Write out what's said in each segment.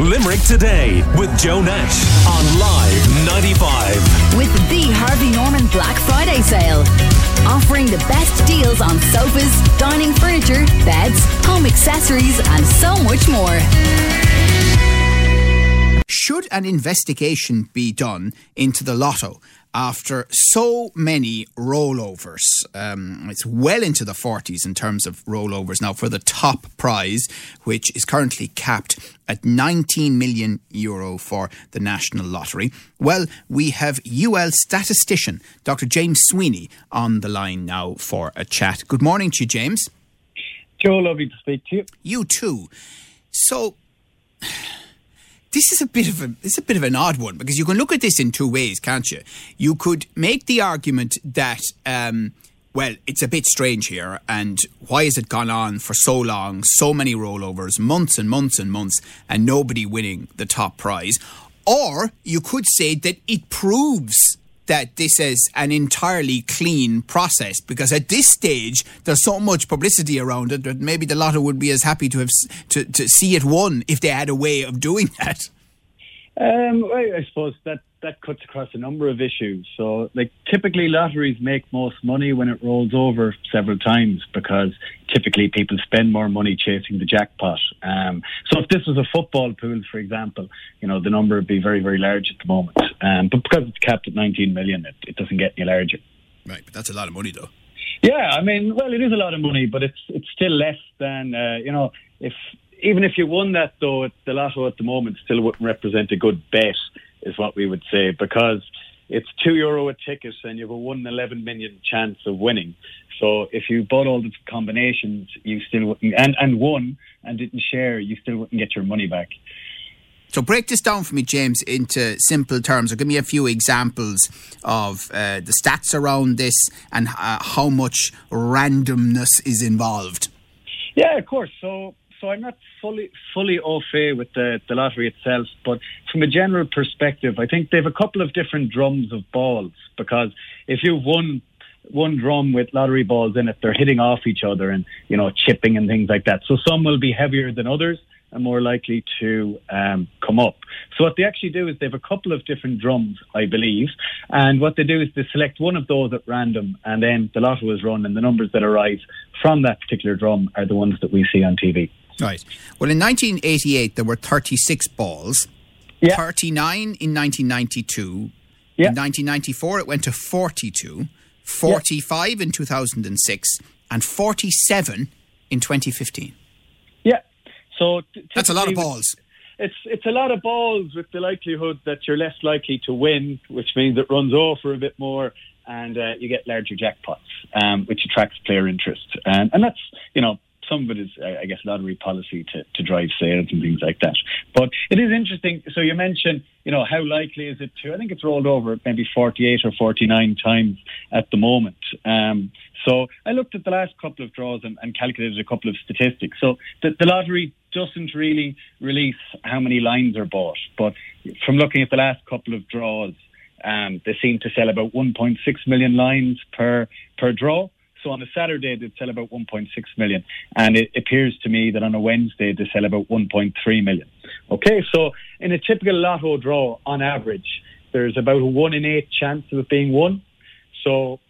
Limerick Today with Joe Nash on Live 95. With the Harvey Norman Black Friday sale. Offering the best deals on sofas, dining furniture, beds, home accessories, and so much more. Should an investigation be done into the lotto after so many rollovers? Um, it's well into the 40s in terms of rollovers now for the top prize, which is currently capped at 19 million euro for the National Lottery. Well, we have UL statistician Dr. James Sweeney on the line now for a chat. Good morning to you, James. Joe, lovely to speak to you. You too. So this is a bit of a it's a bit of an odd one because you can look at this in two ways, can't you? You could make the argument that um, well, it's a bit strange here, and why has it gone on for so long, so many rollovers, months and months and months, and nobody winning the top prize? Or you could say that it proves that this is an entirely clean process because at this stage there's so much publicity around it that maybe the lotto would be as happy to have to, to see it won if they had a way of doing that. Um, I, I suppose that that cuts across a number of issues. So, like typically, lotteries make most money when it rolls over several times because typically people spend more money chasing the jackpot. Um, so, if this was a football pool, for example, you know the number would be very, very large at the moment. Um, but because it's capped at 19 million, it, it doesn't get any larger. Right, but that's a lot of money, though. Yeah, I mean, well, it is a lot of money, but it's it's still less than uh, you know if even if you won that though, the lotto at the moment still wouldn't represent a good bet is what we would say, because it's two euro a ticket and you have a one in eleven million chance of winning. So if you bought all the combinations, you still wouldn't, and and won and didn't share, you still wouldn't get your money back. So break this down for me, James, into simple terms, or give me a few examples of uh, the stats around this and uh, how much randomness is involved. Yeah, of course. So so I'm not fully fully au fait with the, the lottery itself, but from a general perspective, I think they have a couple of different drums of balls because if you've won one drum with lottery balls in it, they're hitting off each other and you know chipping and things like that. So some will be heavier than others and more likely to um, come up. So what they actually do is they have a couple of different drums, I believe, and what they do is they select one of those at random, and then the lotto is run, and the numbers that arise from that particular drum are the ones that we see on TV. Right. Well, in 1988, there were 36 balls. Yeah. 39 in 1992. Yeah. In 1994, it went to 42. 45 in 2006. And 47 in 2015. Yeah. So t- That's a lot of balls. It's it's a lot of balls with the likelihood that you're less likely to win, which means it runs over a bit more and uh, you get larger jackpots, um, which attracts player interest. Um, and that's you know some of it is, I guess, lottery policy to, to drive sales and things like that. But it is interesting. So you mentioned, you know, how likely is it to? I think it's rolled over maybe 48 or 49 times at the moment. Um, so I looked at the last couple of draws and, and calculated a couple of statistics. So the, the lottery doesn't really release how many lines are bought, but from looking at the last couple of draws, um, they seem to sell about 1.6 million lines per per draw. So on a Saturday they'd sell about 1.6 million, and it appears to me that on a Wednesday they sell about 1.3 million. Okay, so in a typical lotto draw, on average, there's about a one in eight chance of it being won. So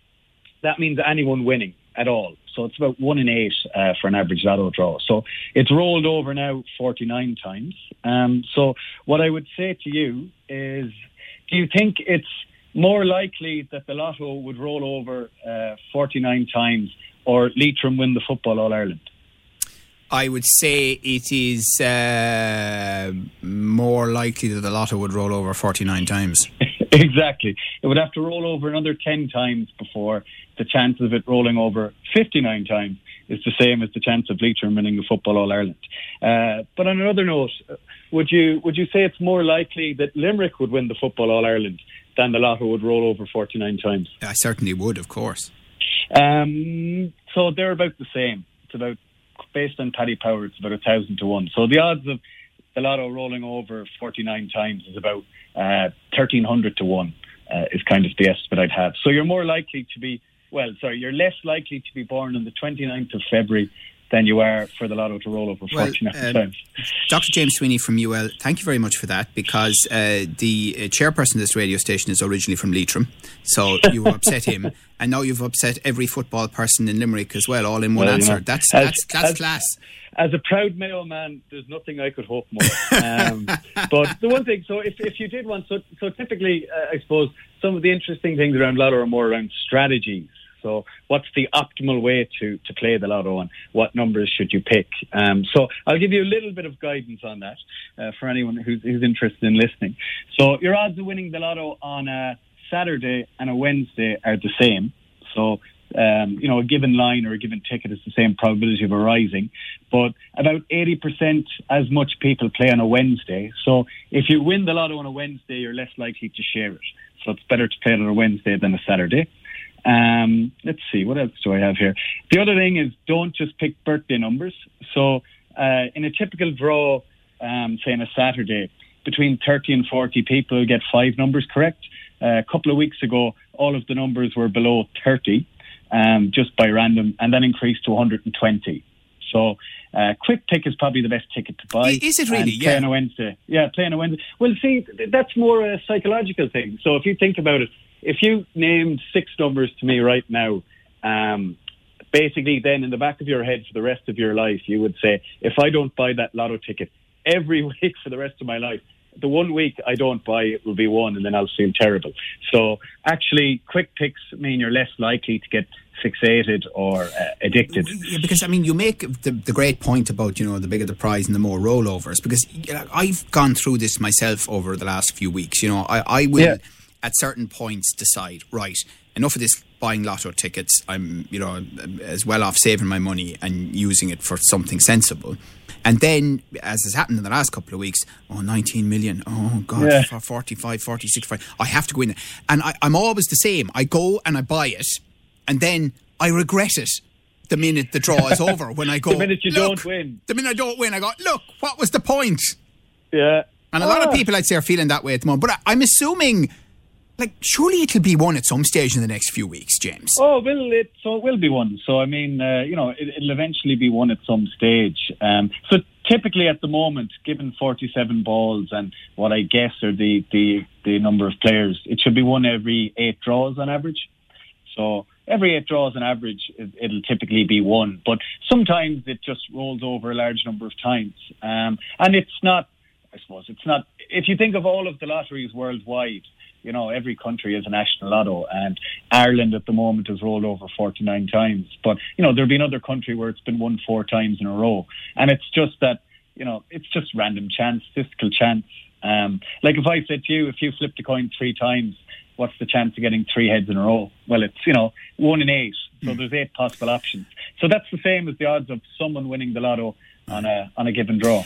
that means anyone winning at all. So it's about one in eight uh, for an average lotto draw. So it's rolled over now 49 times. Um, so what I would say to you is, do you think it's more likely that the lotto would roll over uh, 49 times or Leitrim win the Football All Ireland? I would say it is uh, more likely that the lotto would roll over 49 times. exactly. It would have to roll over another 10 times before the chance of it rolling over 59 times is the same as the chance of Leitrim winning the Football All Ireland. Uh, but on another note, would you would you say it's more likely that Limerick would win the Football All Ireland than the Lotto would roll over 49 times? I certainly would, of course. Um, so they're about the same. It's about based on Paddy Power, it's about a thousand to one. So the odds of the Lotto rolling over 49 times is about uh, 1300 to one. Uh, is kind of the estimate I'd have. So you're more likely to be, well, sorry, you're less likely to be born on the 29th of February than you are for the lotto to roll over Well, 49 um, times. Dr. James Sweeney from UL, thank you very much for that because uh, the uh, chairperson of this radio station is originally from Leitrim, so you upset him, and now you've upset every football person in Limerick as well, all in one Well, you answer. know, that's, as- that's that's as- class. As a proud Mayo man, there's nothing I could hope more. Um, but the one thing, so if, if you did want, so, so typically, uh, I suppose some of the interesting things around Lotto are more around strategies. So, what's the optimal way to, to play the lotto, and what numbers should you pick? Um, so, I'll give you a little bit of guidance on that uh, for anyone who's, who's interested in listening. So, your odds of winning the lotto on a Saturday and a Wednesday are the same. So, um, you know, a given line or a given ticket is the same probability of arising, but about 80% as much people play on a Wednesday. So if you win the lotto on a Wednesday, you're less likely to share it. So it's better to play it on a Wednesday than a Saturday. Um, let's see, what else do I have here? The other thing is don't just pick birthday numbers. So uh, in a typical draw, um, say on a Saturday, between 30 and 40 people get five numbers correct. Uh, a couple of weeks ago, all of the numbers were below 30, um, just by random, and then increased to 120. So, uh, quick pick is probably the best ticket to buy. Is it really? And play Yeah. on a Wednesday. Yeah, play on a Wednesday. Well, see, that's more a psychological thing. So, if you think about it, if you named six numbers to me right now, um, basically, then in the back of your head for the rest of your life, you would say, if I don't buy that lotto ticket every week for the rest of my life, the one week I don't buy it will be won, and then I'll feel terrible. So, actually, quick picks mean you're less likely to get fixated or uh, addicted. Yeah, because I mean, you make the, the great point about you know the bigger the prize and the more rollovers. Because you know, I've gone through this myself over the last few weeks. You know, I, I will Yeah. At certain points decide right enough of this buying lotto tickets. I'm you know as well off saving my money and using it for something sensible. And then, as has happened in the last couple of weeks, oh, 19 million. Oh, God, Yeah. for 45, 46, 45. I have to go in there. And I, I'm always the same. I go and I buy it, and then I regret it the minute the draw is over. When I go, The minute you don't win. The minute I don't win, I go, look, what was the point? Yeah. And a lot of Ah. people, I'd say, are feeling that way at the moment. But I, I'm assuming, like, surely it'll be won at some stage in the next few weeks, James. Oh, well, it so it will be won. So I mean, uh, you know, it, it'll eventually be won at some stage. Um, so typically, at the moment, given forty-seven balls and what I guess are the the the number of players, it should be won every eight draws on average. So every eight draws on average, it, it'll typically be won. But sometimes it just rolls over a large number of times, um, and it's not. I suppose it's not. If you think of all of the lotteries worldwide, you know, every country has a national lotto, and Ireland at the moment has rolled over 49 times. But, you know, there'll be another country where it's been won four times in a row. And it's just that, you know, it's just random chance, statistical chance. Um, like if I said to you, if you flipped a coin three times, what's the chance of getting three heads in a row? Well, it's, you know, one in eight. So there's eight possible options. So that's the same as the odds of someone winning the lotto on a, on a given draw.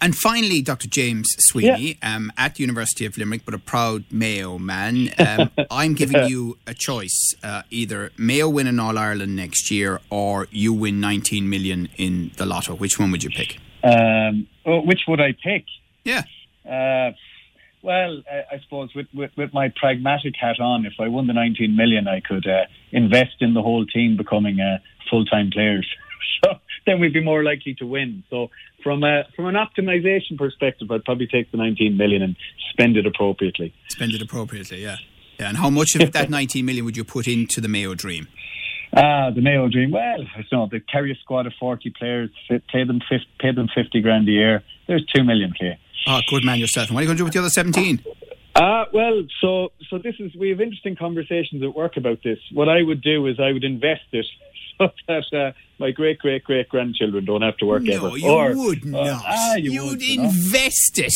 And finally, Dr. James Sweeney, um, at the University of Limerick, but a proud Mayo man, um, I'm giving you a choice: uh, either Mayo win in All Ireland next year, or you win 19 million in the Lotto. Which one would you pick? Um, oh, which would I pick? Yeah, Uh, well, I, I suppose with, with, with my pragmatic hat on, if I won the 19 million, I could uh, invest in the whole team becoming uh, full time players. so then we'd be more likely to win. So from a, from an optimization perspective, I'd probably take the 19 million and spend it appropriately. spend it appropriately. Yeah, yeah. And how much of that 19 million would you put into the Mayo dream? Ah, the Mayo dream. Well, I don't know. They carry a squad of 40 players, pay them, fif- pay them 50 grand a year. There's 2 million K. Oh, good man yourself. And what are you going to do with the other 17? Uh, well, so so this is we have interesting conversations at work about this. What I would do is I would invest it so that uh, my great great great grandchildren don't have to work ever. No, you Or- would uh, not. ah, you You'd would, you know. invest it.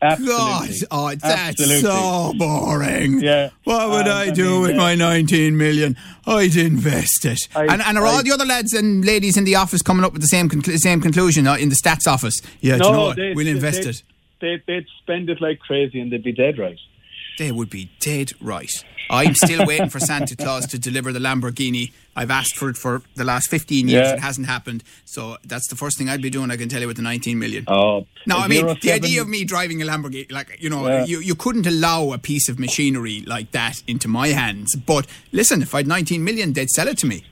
Absolutely. God, oh, that's Absolutely. so boring. Yeah. What would Um, I I do mean, with uh, my 19 million? I'd invest it. I- and, and are all the other lads and ladies in the office coming up with the same conclu- same conclusion uh, in the stats office? Yeah, do you know we'll invest they'd, it. They'd, they'd spend it like crazy and they'd be dead right. They would be dead right. I'm still waiting for Santa Claus to deliver the Lamborghini. I've asked for it for the last 15 years. Yeah. It hasn't happened. So that's the first thing I'd be doing, I can tell you, with the 19 million. Oh, No, I mean 07 the idea of me driving a Lamborghini, like you know, Yeah. you, you couldn't allow a piece of machinery like that into my hands. But listen, if I had 19 million, they'd sell it to me.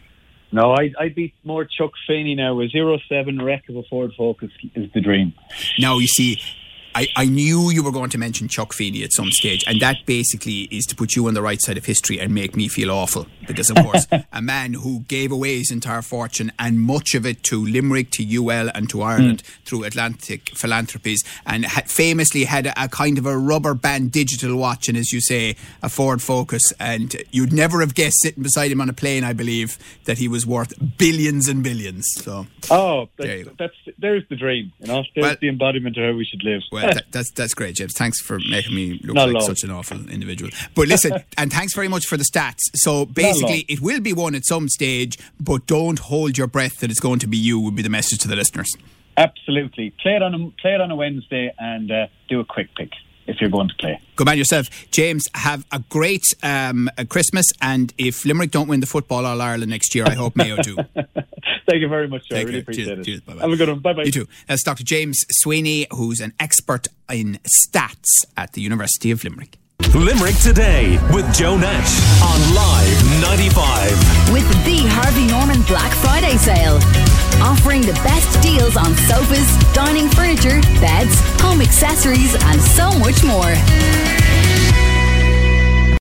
No, I, I'd be more Chuck Feeney now. A zero seven wreck of a Ford Focus is the dream. Now, you see, I, I knew you were going to mention Chuck Feeney at some stage, and that basically is to put you on the right side of history and make me feel awful. Because, of course, a man who gave away his entire fortune and much of it to Limerick, to UL, and to Ireland mm. through Atlantic Philanthropies, and had famously had a, a, kind of a rubber band digital watch, and as you say, a Ford Focus. And you'd never have guessed sitting beside him on a plane, I believe, that he was worth billions and billions. So, oh, that's, that's there's the dream. You know, there's well, the embodiment of how we should live. Well, well, that, that's that's great, James. Thanks for making me look Not like such an awful individual. But listen, and thanks very much for the stats. So basically, it will be won at some stage, but don't hold your breath that it's going to be you. Would be the message to the listeners. Absolutely, play it on a, play it on a Wednesday and uh, do a quick pick if you're going to play. Good man yourself. James, have a great um, a Christmas. And if Limerick don't win the Football All Ireland next year, I hope Mayo do. Thank you very much, Joe. I really appreciate cheers, it. Cheers, bye-bye. Have a good one. Bye bye. You too. That's Dr. James Sweeney, who's an expert in stats at the University of Limerick. Limerick Today with Joe Nash on Live 95. With the Harvey Norman Black Friday sale. Offering the best deals on sofas, dining furniture, beds, home accessories, and so much more.